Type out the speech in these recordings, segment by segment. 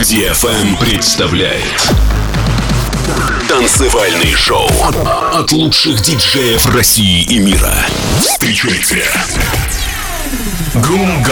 DFM представляет. Танцевальный шоу от лучших диджеев России и мира. Встречайте. Гум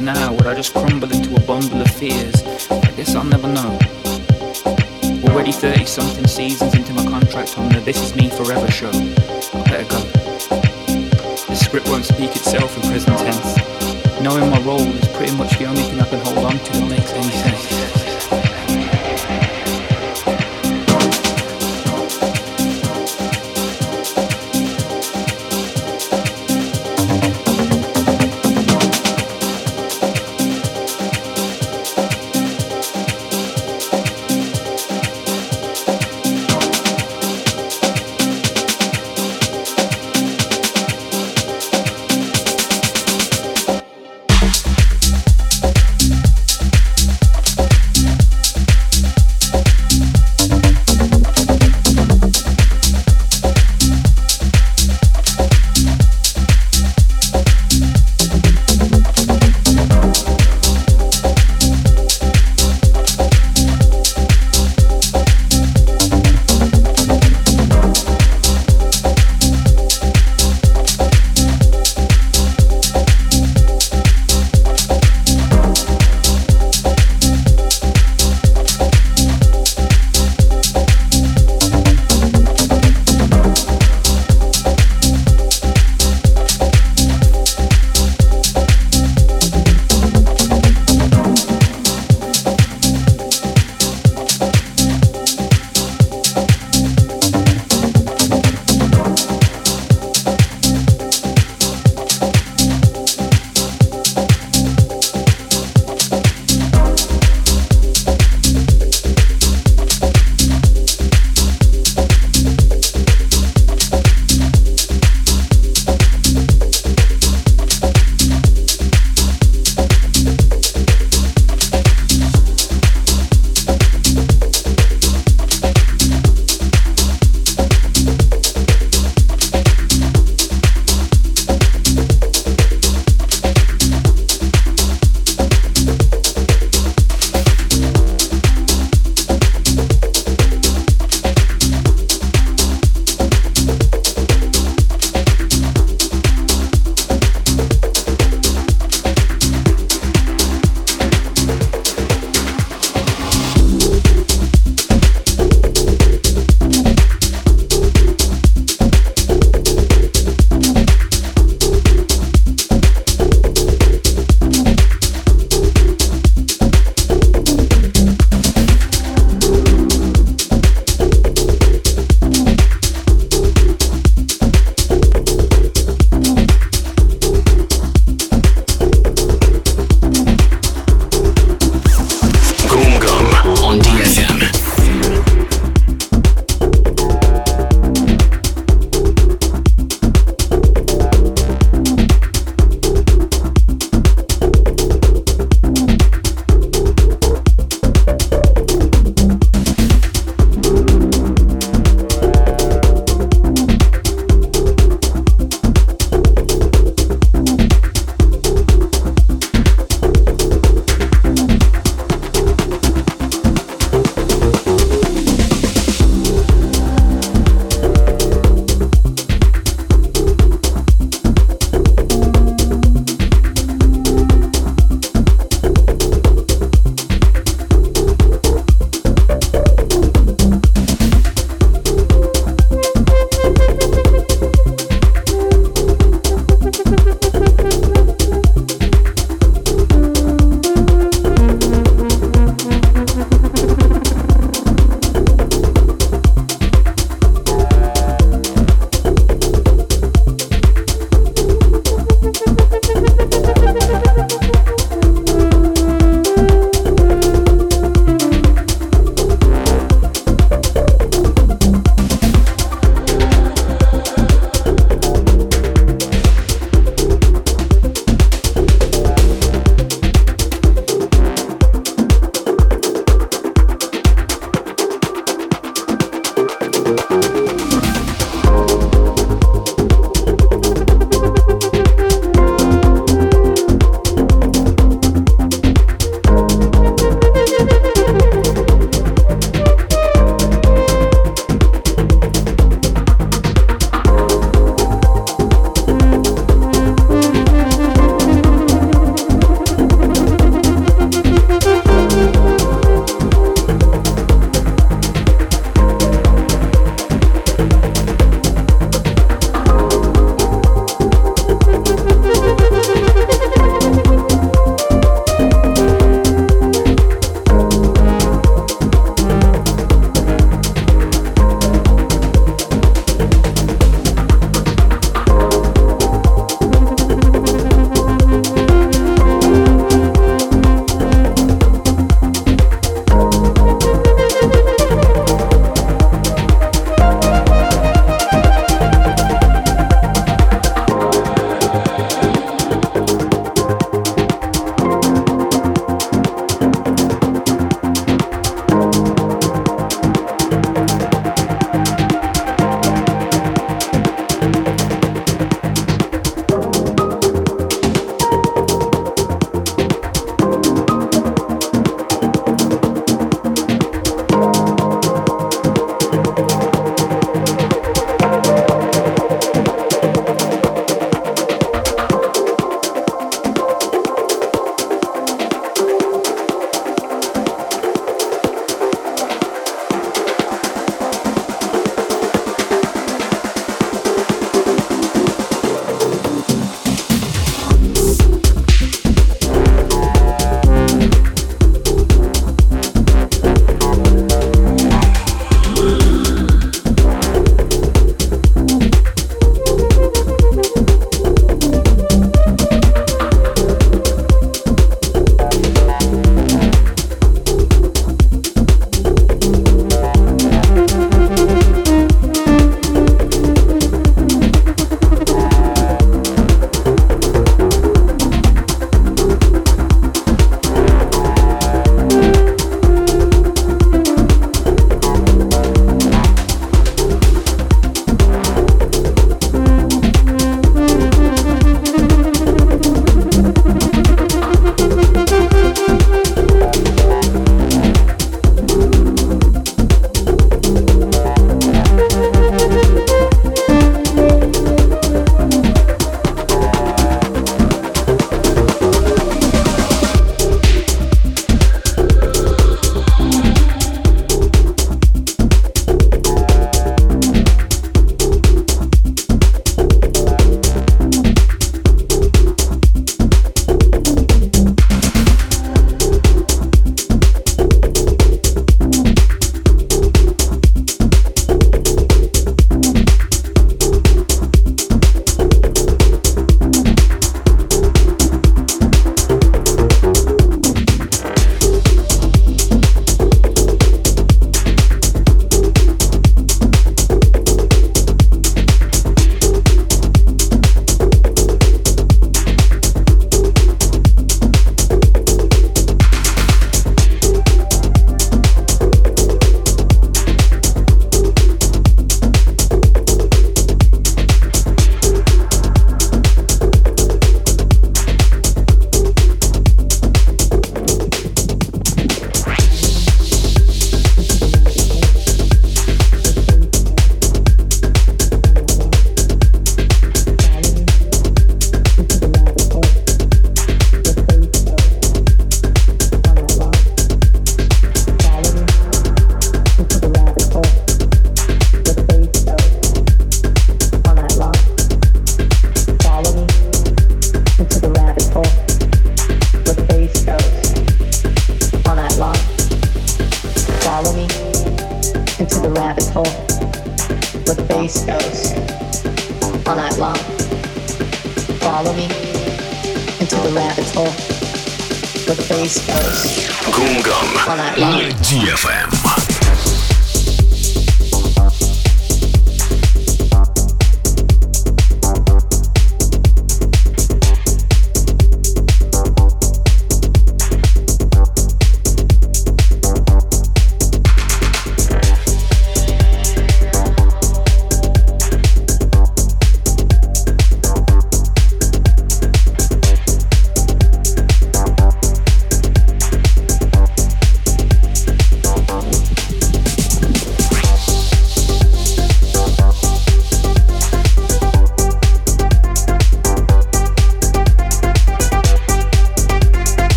now? Would I just crumble into a bundle of fears? I guess I'll never know. Already 30 something seasons into my contract on the This Is Me Forever show. I better go. The script won't speak itself in present tense. Knowing my role is pretty much the only thing I can hold on to that makes any sense.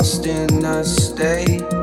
Lost in a state